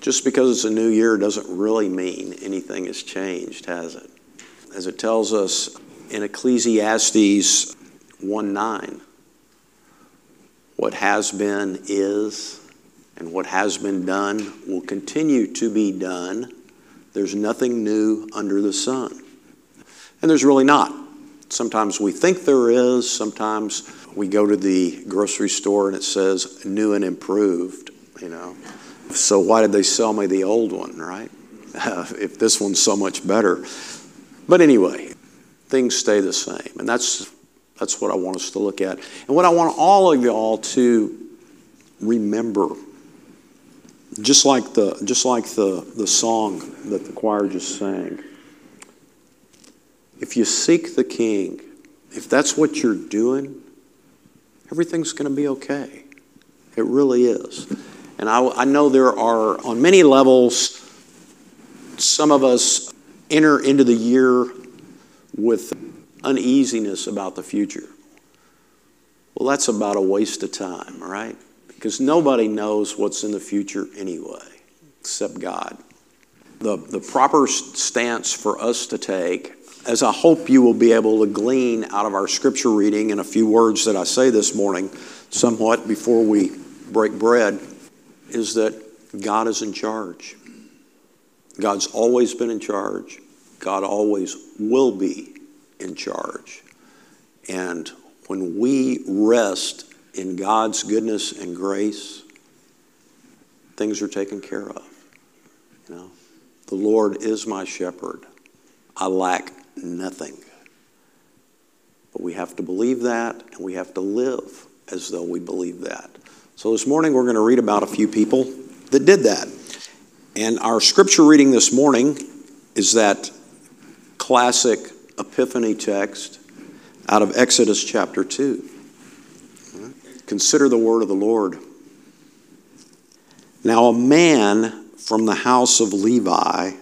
Just because it's a new year doesn't really mean anything has changed, has it? As it tells us in Ecclesiastes 1 9, what has been is, and what has been done will continue to be done. There's nothing new under the sun. And there's really not. Sometimes we think there is, sometimes we go to the grocery store and it says new and improved, you know. So why did they sell me the old one, right? If this one's so much better. But anyway, things stay the same. And that's, that's what I want us to look at. And what I want all of y'all to remember, just like the, just like the, the song that the choir just sang, if you seek the king, if that's what you're doing, everything's going to be okay. It really is. And I, I know there are, on many levels, some of us enter into the year with uneasiness about the future. Well, that's about a waste of time, right? Because nobody knows what's in the future anyway, except God. The, the proper stance for us to take, as I hope you will be able to glean out of our scripture reading and a few words that I say this morning, somewhat before we break bread, is that God is in charge. God's always been in charge. God always will be in charge. And when we rest in God's goodness and grace, things are taken care of. You know, the Lord is my shepherd. I lack nothing. But we have to believe that, and we have to live as though we believe that. So this morning we're going to read about a few people that did that. And our scripture reading this morning is that classic Epiphany text out of Exodus chapter 2. Consider the word of the Lord. Now, a man from the house of Levi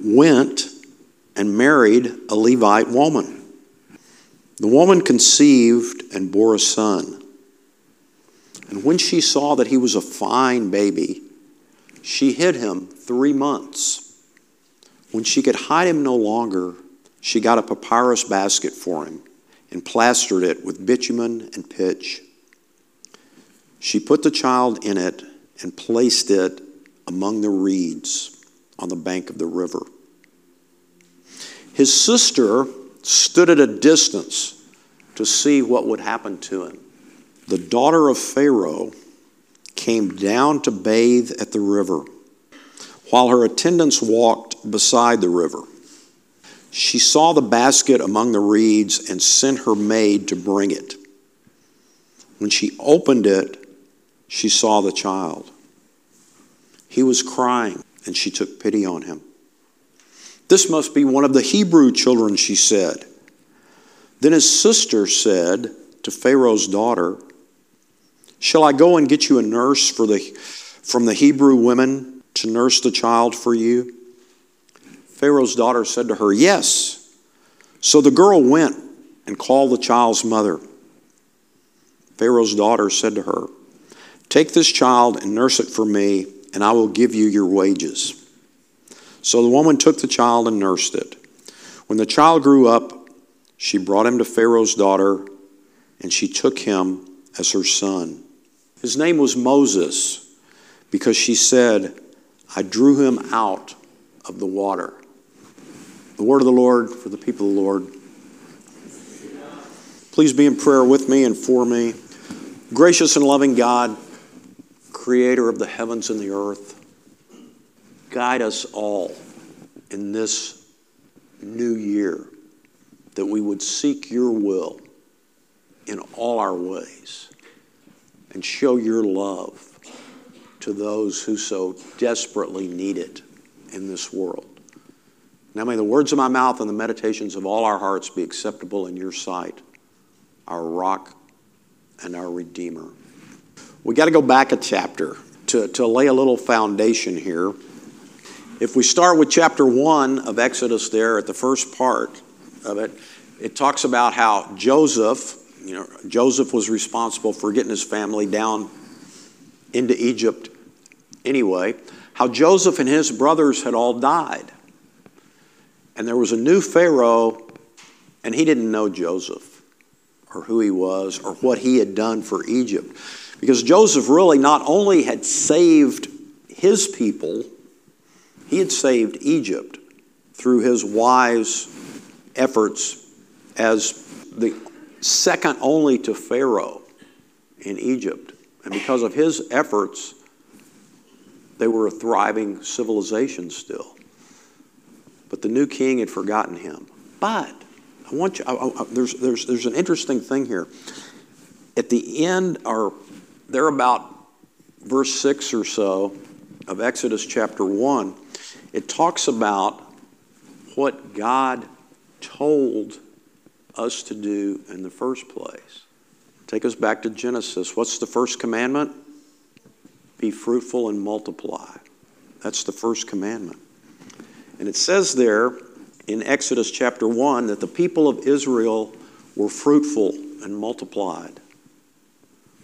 went and married a Levite woman. The woman conceived and bore a son. And when she saw that he was a fine baby, she hid him three months. When she could hide him no longer, she got a papyrus basket for him and plastered it with bitumen and pitch. She put the child in it and placed it among the reeds on the bank of the river. His sister stood at a distance to see what would happen to him the daughter of Pharaoh came down to bathe at the river, while her attendants walked beside the river. She saw the basket among the reeds and sent her maid to bring it. When she opened it, she saw the child. He was crying, and she took pity on him. This must be one of the Hebrew children, she said. Then his sister said to Pharaoh's daughter, Shall I go and get you a nurse for the, from the Hebrew women to nurse the child for you? Pharaoh's daughter said to her, Yes. So the girl went and called the child's mother. Pharaoh's daughter said to her, Take this child and nurse it for me, and I will give you your wages. So the woman took the child and nursed it. When the child grew up, she brought him to Pharaoh's daughter, and she took him as her son. His name was Moses because she said, I drew him out of the water. The word of the Lord for the people of the Lord. Please be in prayer with me and for me. Gracious and loving God, creator of the heavens and the earth, guide us all in this new year that we would seek your will in all our ways and show your love to those who so desperately need it in this world. Now may the words of my mouth and the meditations of all our hearts be acceptable in your sight, our rock and our redeemer. We got to go back a chapter to, to lay a little foundation here. If we start with chapter 1 of Exodus, there at the first part of it, it talks about how Joseph you know, Joseph was responsible for getting his family down into Egypt anyway. How Joseph and his brothers had all died. And there was a new Pharaoh, and he didn't know Joseph or who he was or what he had done for Egypt. Because Joseph really not only had saved his people, he had saved Egypt through his wise efforts as the second only to Pharaoh in Egypt. And because of his efforts, they were a thriving civilization still. But the new king had forgotten him. But I want you, I, I, there's, there's, there's an interesting thing here. At the end, or there about verse 6 or so of Exodus chapter 1, it talks about what God told us to do in the first place. Take us back to Genesis. What's the first commandment? Be fruitful and multiply. That's the first commandment. And it says there in Exodus chapter 1 that the people of Israel were fruitful and multiplied.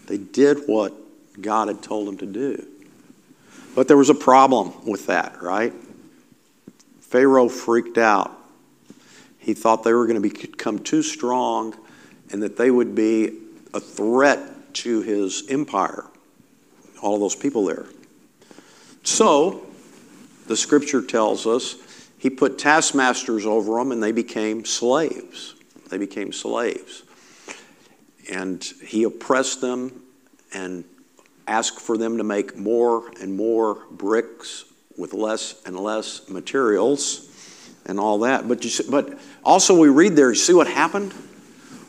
They did what God had told them to do. But there was a problem with that, right? Pharaoh freaked out. He thought they were going to become too strong and that they would be a threat to his empire, all those people there. So, the scripture tells us he put taskmasters over them and they became slaves. They became slaves. And he oppressed them and asked for them to make more and more bricks with less and less materials and all that. But, you, but also, we read there, you see what happened?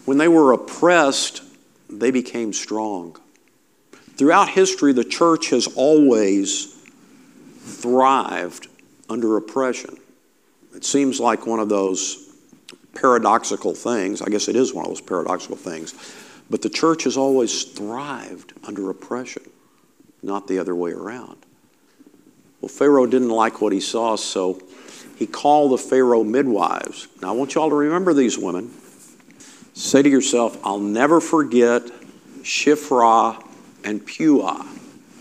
When they were oppressed, they became strong. Throughout history, the church has always thrived under oppression. It seems like one of those paradoxical things. I guess it is one of those paradoxical things. But the church has always thrived under oppression, not the other way around. Well, Pharaoh didn't like what he saw, so he called the Pharaoh midwives. Now, I want you all to remember these women. Say to yourself, I'll never forget Shiphrah and Puah.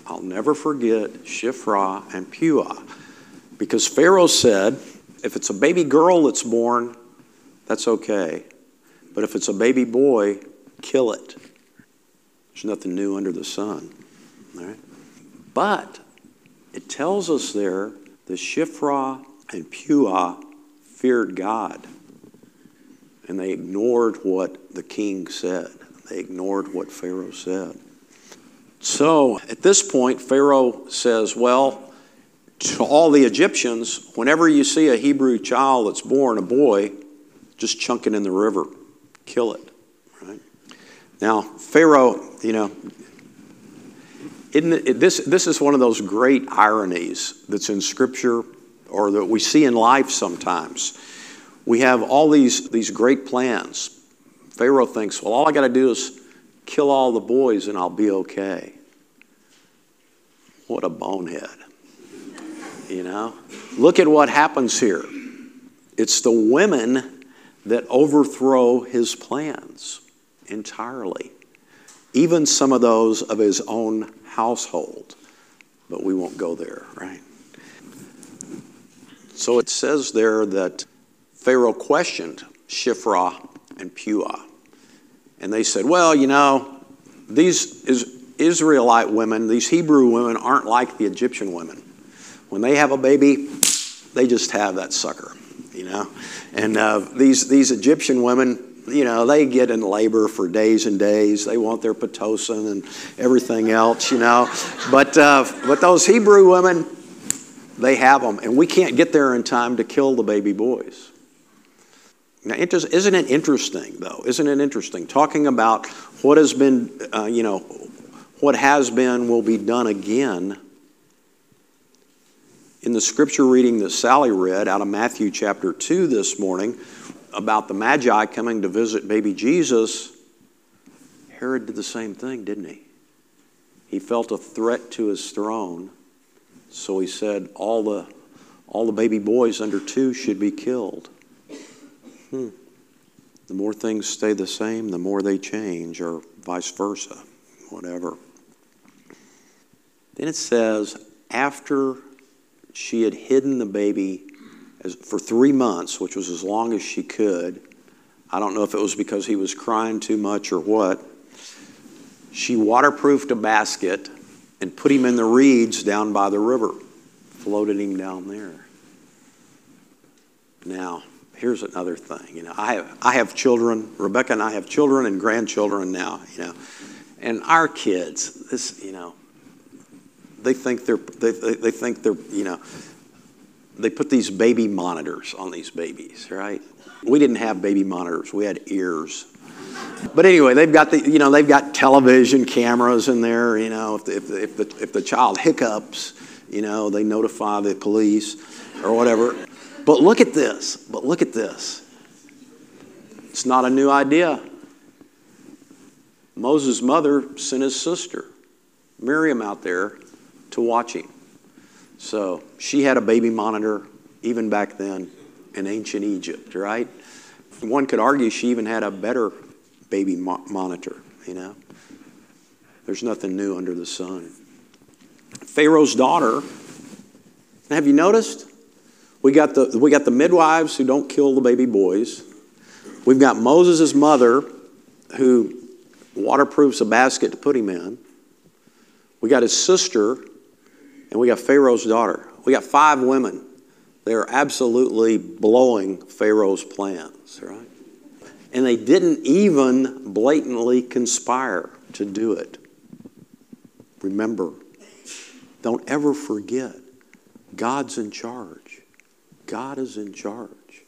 I'll never forget Shiphrah and Puah. Because Pharaoh said, if it's a baby girl that's born, that's okay. But if it's a baby boy, kill it. There's nothing new under the sun. All right? But it tells us there that Shiphrah and Puah feared God. And they ignored what the king said. They ignored what Pharaoh said. So at this point, Pharaoh says, Well, to all the Egyptians, whenever you see a Hebrew child that's born, a boy, just chunk it in the river, kill it. Right? Now, Pharaoh, you know, it, this, this is one of those great ironies that's in Scripture or that we see in life sometimes. We have all these, these great plans. Pharaoh thinks, well, all I got to do is kill all the boys and I'll be okay. What a bonehead. You know? Look at what happens here. It's the women that overthrow his plans entirely, even some of those of his own household. But we won't go there, right? So it says there that Pharaoh questioned Shiphrah and Puah. And they said, well, you know, these Israelite women, these Hebrew women, aren't like the Egyptian women. When they have a baby, they just have that sucker, you know. And uh, these, these Egyptian women, you know, they get in labor for days and days. They want their Pitocin and everything else, you know. But, uh, but those Hebrew women, they have them, and we can't get there in time to kill the baby boys. Now, isn't it interesting, though? Isn't it interesting? Talking about what has been, uh, you know, what has been will be done again. In the scripture reading that Sally read out of Matthew chapter 2 this morning about the Magi coming to visit baby Jesus, Herod did the same thing, didn't he? He felt a threat to his throne so he said, all the, all the baby boys under two should be killed. Hmm. The more things stay the same, the more they change, or vice versa, whatever. Then it says, after she had hidden the baby as, for three months, which was as long as she could. I don't know if it was because he was crying too much or what. She waterproofed a basket and put him in the reeds down by the river, floated him down there. Now, here's another thing. You know, I have, I have children. Rebecca and I have children and grandchildren now. You know, and our kids, this, you know, they think they're, they, they, they think they're, you know, they put these baby monitors on these babies, right? We didn't have baby monitors. We had ears. But anyway, they've got the, you know, they've got television cameras in there. You know, if the, if the, if the, if the child hiccups, you know, they notify the police or whatever. But look at this. But look at this. It's not a new idea. Moses' mother sent his sister, Miriam, out there to watch him. So she had a baby monitor even back then in ancient Egypt, right? One could argue she even had a better baby mo- monitor, you know? There's nothing new under the sun. Pharaoh's daughter, have you noticed? We got the, we got the midwives who don't kill the baby boys. We've got Moses' mother who waterproofs a basket to put him in. We got his sister, and we got Pharaoh's daughter. We got five women. They are absolutely blowing Pharaoh's plans, right? And they didn't even blatantly conspire to do it. Remember, don't ever forget God's in charge. God is in charge.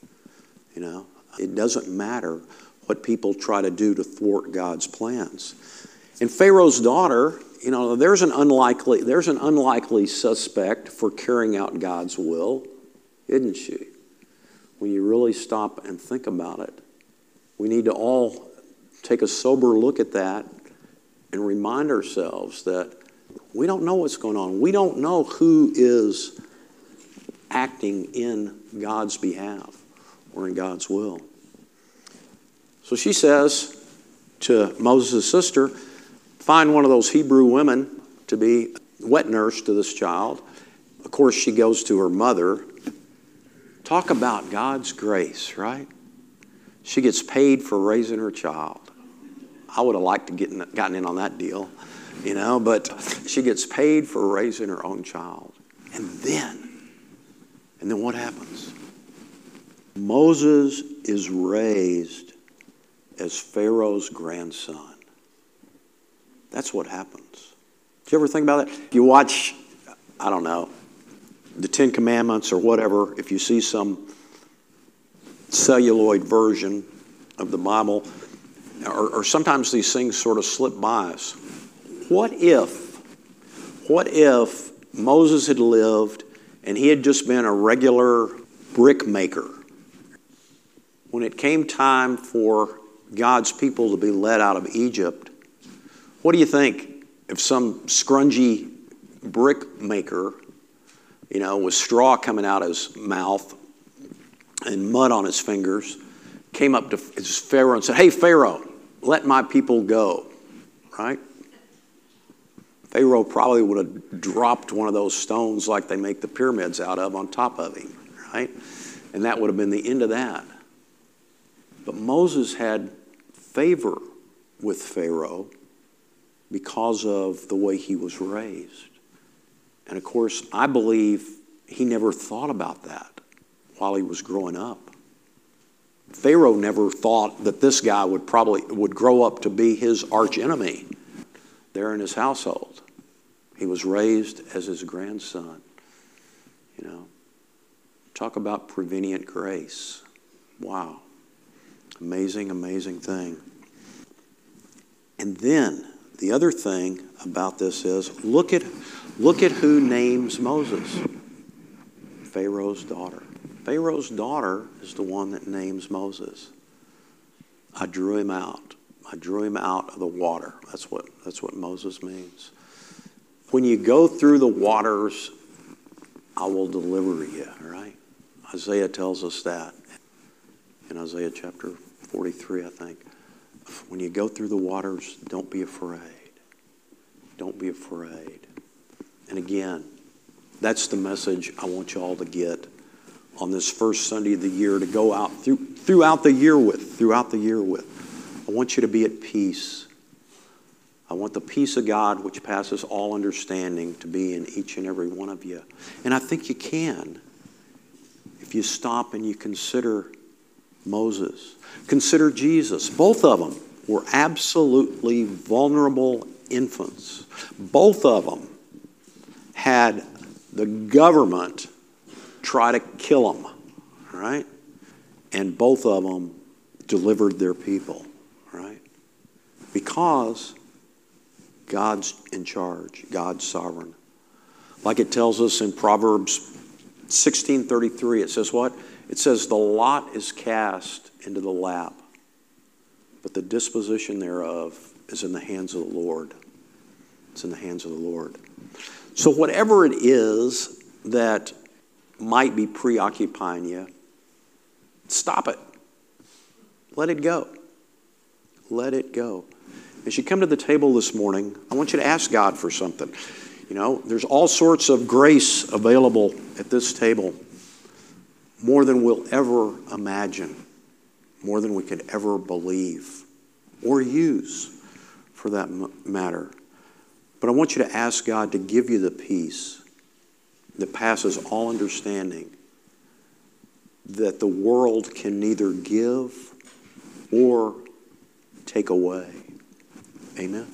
You know, it doesn't matter what people try to do to thwart God's plans. And Pharaoh's daughter, you know, there's an unlikely there's an unlikely suspect for carrying out God's will, isn't she? When you really stop and think about it. We need to all take a sober look at that and remind ourselves that we don't know what's going on. We don't know who is acting in God's behalf or in God's will. So she says to Moses' sister, find one of those Hebrew women to be wet nurse to this child. Of course, she goes to her mother. Talk about God's grace, right? She gets paid for raising her child. I would have liked to get gotten in on that deal, you know, but she gets paid for raising her own child. And then, and then what happens? Moses is raised as Pharaoh's grandson. That's what happens. Do you ever think about that? If you watch, I don't know, the Ten Commandments or whatever, if you see some celluloid version of the Bible, or, or sometimes these things sort of slip by us. What if, what if Moses had lived and he had just been a regular brickmaker? When it came time for God's people to be led out of Egypt, what do you think if some scrungy brick maker, you know, with straw coming out of his mouth and mud on his fingers, came up to Pharaoh and said, Hey, Pharaoh, let my people go, right? Pharaoh probably would have dropped one of those stones like they make the pyramids out of on top of him, right? And that would have been the end of that. But Moses had favor with Pharaoh because of the way he was raised. And of course, I believe he never thought about that while he was growing up. Pharaoh never thought that this guy would probably would grow up to be his archenemy there in his household. He was raised as his grandson. You know, talk about prevenient grace. Wow. Amazing, amazing thing. And then the other thing about this is look at look at who names Moses. Pharaoh's daughter. Pharaoh's daughter is the one that names Moses. I drew him out. I drew him out of the water. That's what, that's what Moses means. When you go through the waters, I will deliver you, right? Isaiah tells us that in Isaiah chapter 43, I think. When you go through the waters, don't be afraid. Don't be afraid. And again, That's the message I want you all to get on this first Sunday of the year to go out through, throughout the year with, throughout the year with. I want you to be at peace. I want the peace of God, which passes all understanding, to be in each and every one of you. And I think you can if you stop and you consider Moses, consider Jesus. Both of them were absolutely vulnerable infants. Both of them had the government try to kill them, right? And both of them delivered their people, right? Because God's in charge, God's sovereign. Like it tells us in Proverbs 16:33 it says what? It says the lot is cast into the lap, but the disposition thereof is in the hands of the Lord. It's in the hands of the Lord. So whatever it is that might be preoccupying you, stop it. Let it go. Let it go. As you come to the table this morning, I want you to ask God for something. You know, there's all sorts of grace available at this table, more than we'll ever imagine, more than we could ever believe or use for that matter. But I want you to ask God to give you the peace that passes all understanding that the world can neither give or take away. Amen.